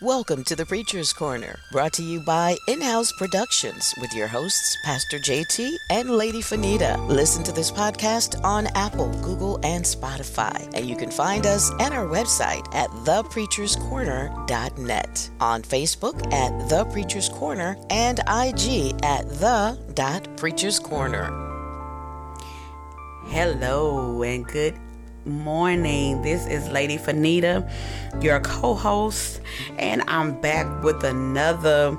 Welcome to the Preacher's Corner, brought to you by In House Productions with your hosts, Pastor JT and Lady Fanita. Listen to this podcast on Apple, Google, and Spotify. And you can find us at our website at thepreacherscorner.net, on Facebook at The Preacher's Corner, and IG at The Preacher's Corner. Hello and good morning. This is Lady Fanita, your co host, and I'm back with another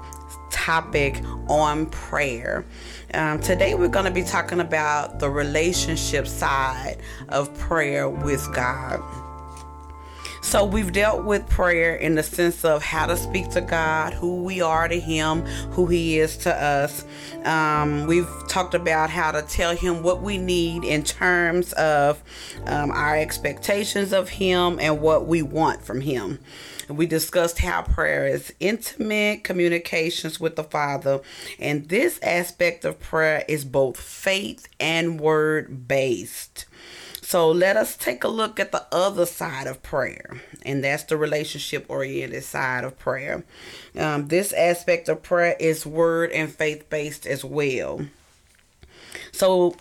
topic on prayer. Um, today, we're going to be talking about the relationship side of prayer with God. So we've dealt with prayer in the sense of how to speak to God, who we are to Him, who He is to us. Um, we've talked about how to tell Him what we need in terms of um, our expectations of Him and what we want from Him. We discussed how prayer is intimate communications with the Father, and this aspect of prayer is both faith and word based. So let us take a look at the other side of prayer, and that's the relationship oriented side of prayer. Um, this aspect of prayer is word and faith based as well. So,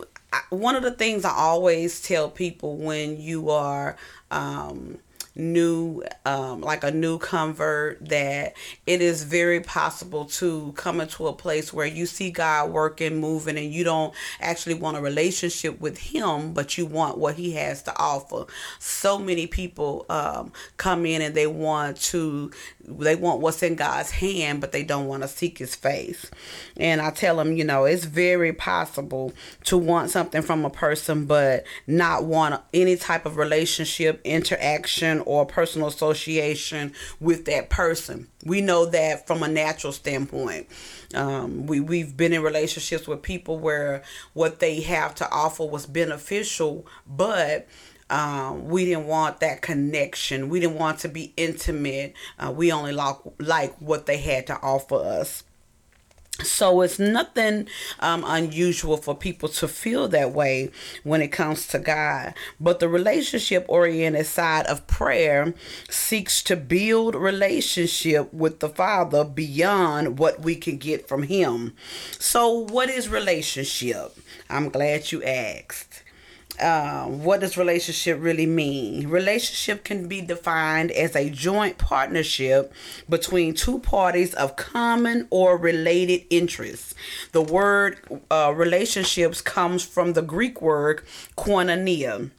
one of the things I always tell people when you are um, new um, like a new convert that it is very possible to come into a place where you see god working moving and you don't actually want a relationship with him but you want what he has to offer. So many people um, come in and they want to they want what's in god's hand but they don't want to seek his face and i tell them you know it's very possible to want something from a person but not want any type of relationship interaction or personal association with that person. We know that from a natural standpoint. Um, we, we've been in relationships with people where what they have to offer was beneficial, but um, we didn't want that connection. We didn't want to be intimate. Uh, we only like, like what they had to offer us. So it's nothing um, unusual for people to feel that way when it comes to God. But the relationship oriented side of prayer seeks to build relationship with the Father beyond what we can get from Him. So, what is relationship? I'm glad you asked. Um, what does relationship really mean? Relationship can be defined as a joint partnership between two parties of common or related interests. The word uh, relationships comes from the Greek word koinonia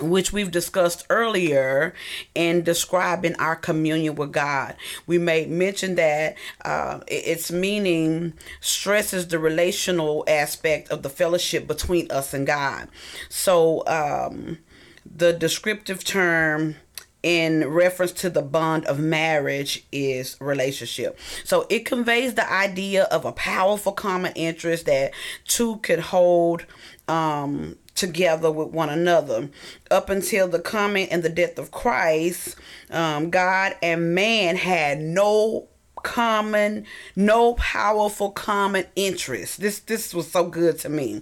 which we've discussed earlier in describing our communion with God. We may mention that uh, its meaning stresses the relational aspect of the fellowship between us and God. So, um, the descriptive term in reference to the bond of marriage is relationship. So it conveys the idea of a powerful common interest that two could hold um, together with one another. Up until the coming and the death of Christ, um, God and man had no common no powerful common interest. This this was so good to me.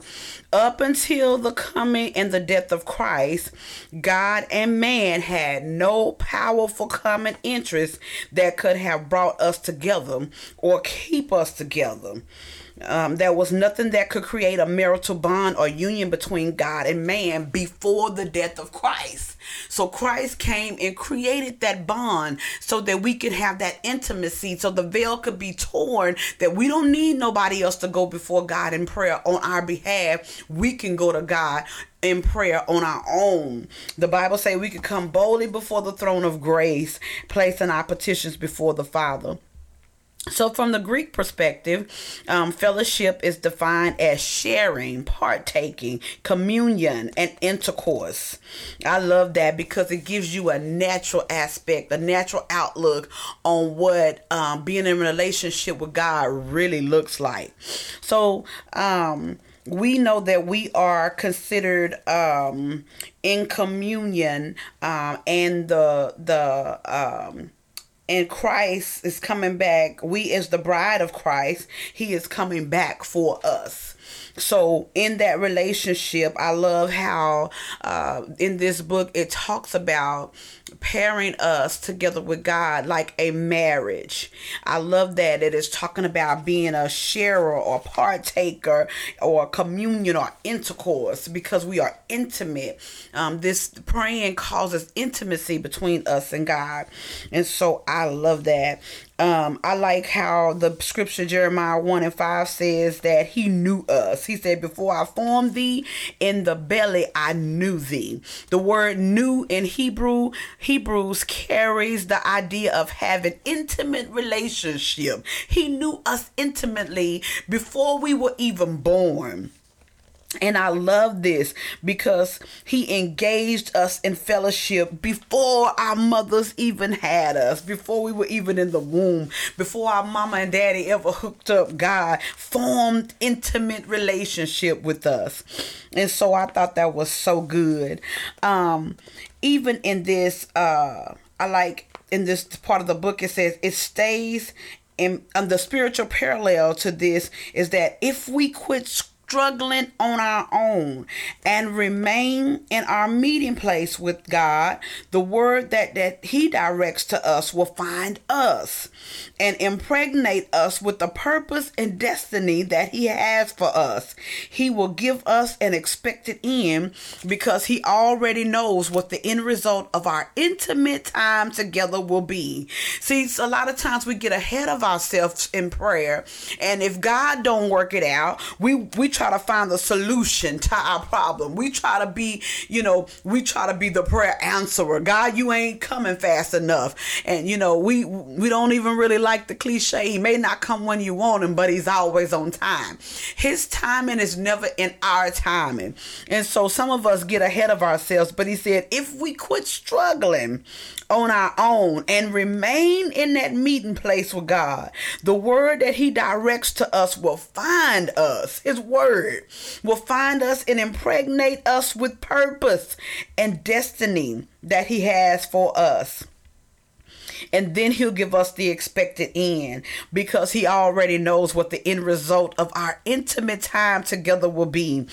Up until the coming and the death of christ god and man had no powerful common interest that could have brought us together or keep us together um, there was nothing that could create a marital bond or union between God and man before the death of Christ. So Christ came and created that bond so that we could have that intimacy, so the veil could be torn, that we don't need nobody else to go before God in prayer on our behalf. We can go to God in prayer on our own. The Bible say we could come boldly before the throne of grace, placing our petitions before the Father. So, from the Greek perspective, um, fellowship is defined as sharing, partaking, communion, and intercourse. I love that because it gives you a natural aspect, a natural outlook on what um, being in a relationship with God really looks like. So, um, we know that we are considered um, in communion um, and the the um, and Christ is coming back. We, as the bride of Christ, He is coming back for us. So, in that relationship, I love how uh, in this book it talks about pairing us together with God like a marriage. I love that it is talking about being a sharer or partaker or communion or intercourse because we are intimate. Um, this praying causes intimacy between us and God. And so I love that. Um, I like how the scripture Jeremiah 1 and 5 says that he knew us. He said, Before I formed thee in the belly, I knew thee. The word knew in Hebrew, Hebrews carries the idea of having intimate relationship. He knew us intimately before we were even born. And I love this because he engaged us in fellowship before our mothers even had us, before we were even in the womb, before our mama and daddy ever hooked up. God formed intimate relationship with us. And so I thought that was so good. Um, even in this, uh, I like in this part of the book, it says it stays in, and the spiritual parallel to this is that if we quit struggling on our own and remain in our meeting place with God, the word that, that He directs to us will find us and impregnate us with the purpose and destiny that He has for us. He will give us an expected end because He already knows what the end result of our intimate time together will be. See, a lot of times we get ahead of ourselves in prayer, and if God don't work it out, we we try to find the solution to our problem. We try to be, you know, we try to be the prayer answerer. God, you ain't coming fast enough, and you know, we we don't even really like the cliche. He may not come when you want him, but he's always on time. His timing is never in our timing. And so some of us get ahead of ourselves, but he said, if we quit struggling on our own and remain in that meeting place with God, the word that he directs to us will find us. His word will find us and impregnate us with purpose and destiny that he has for us and then he'll give us the expected end because he already knows what the end result of our intimate time together will be.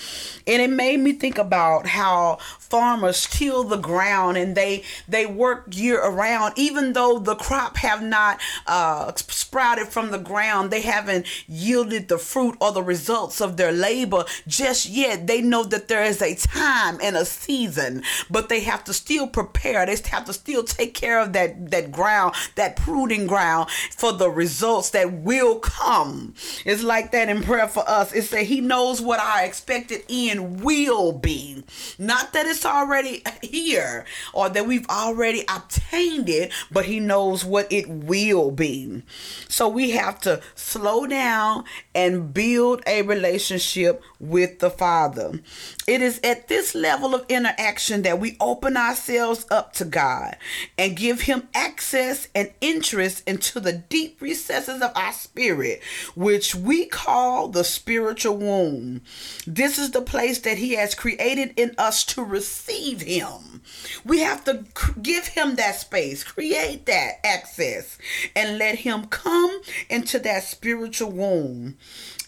And it made me think about how farmers till the ground and they they work year around. Even though the crop have not uh, sprouted from the ground they haven't yielded the fruit or the results of their labor just yet. They know that there is a time and a season but they have to still prepare. They have to still take care of that that ground that pruning ground for the results that will come it's like that in prayer for us it's that he knows what our expected end will be not that it's already here or that we've already obtained it, but He knows what it will be. So we have to slow down and build a relationship with the Father. It is at this level of interaction that we open ourselves up to God and give Him access and interest into the deep recesses of our spirit, which we call the spiritual womb. This is the place that He has created in us to receive Him. We have to give Him that space, create that access, and let Him come into that spiritual womb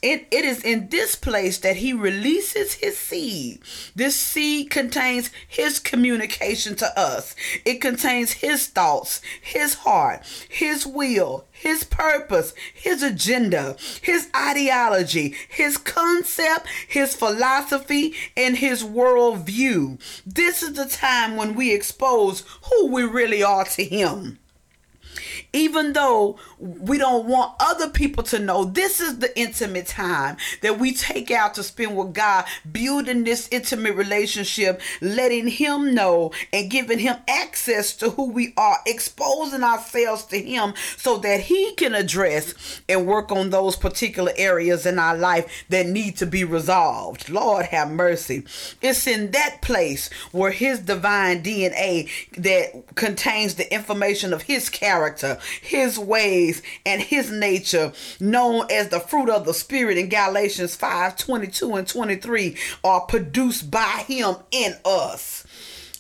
it, it is in this place that he releases his seed. This seed contains his communication to us. It contains his thoughts, his heart, his will, his purpose, his agenda, his ideology, his concept, his philosophy, and his worldview. This is the time when we expose who we really are to him even though we don't want other people to know this is the intimate time that we take out to spend with God, building this intimate relationship, letting Him know and giving Him access to who we are, exposing ourselves to Him so that He can address and work on those particular areas in our life that need to be resolved. Lord have mercy. It's in that place where His divine DNA that contains the information of His character his ways, and his nature, known as the fruit of the Spirit in Galatians 5 22 and 23, are produced by him in us.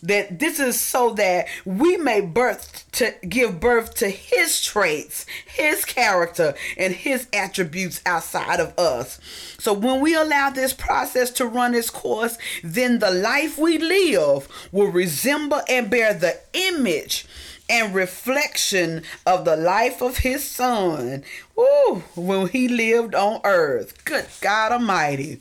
that this is so that we may birth to give birth to his traits, his character, and his attributes outside of us. So when we allow this process to run its course, then the life we live will resemble and bear the image and reflection of the life of his son. Ooh, when he lived on earth. Good God Almighty.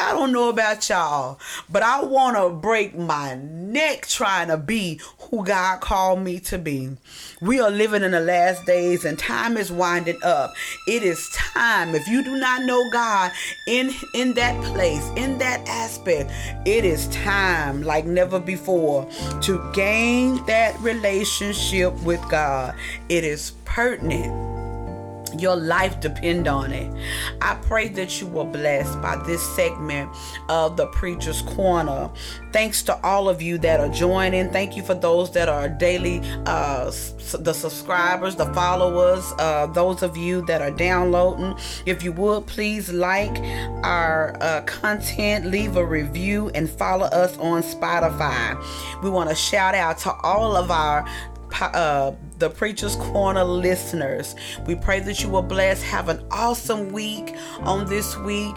I don't know about y'all, but I want to break my neck trying to be who God called me to be. We are living in the last days and time is winding up. It is time. If you do not know God in in that place, in that aspect, it is time like never before to gain that relationship with God. It is pertinent your life depend on it. I pray that you were blessed by this segment of the preacher's corner. Thanks to all of you that are joining. Thank you for those that are daily uh the subscribers the followers uh those of you that are downloading. If you would please like our uh, content leave a review and follow us on spotify. We want to shout out to all of our uh, the Preacher's Corner listeners. We pray that you will bless. Have an awesome week on this week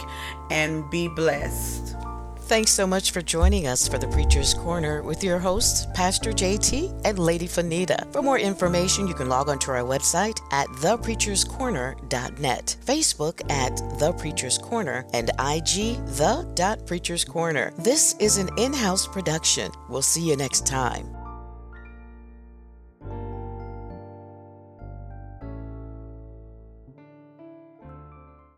and be blessed. Thanks so much for joining us for the Preacher's Corner with your hosts, Pastor JT and Lady Fanita. For more information, you can log on to our website at thepreacherscorner.net, Facebook at The Preacher's Corner, and IG The Preacher's Corner. This is an in house production. We'll see you next time.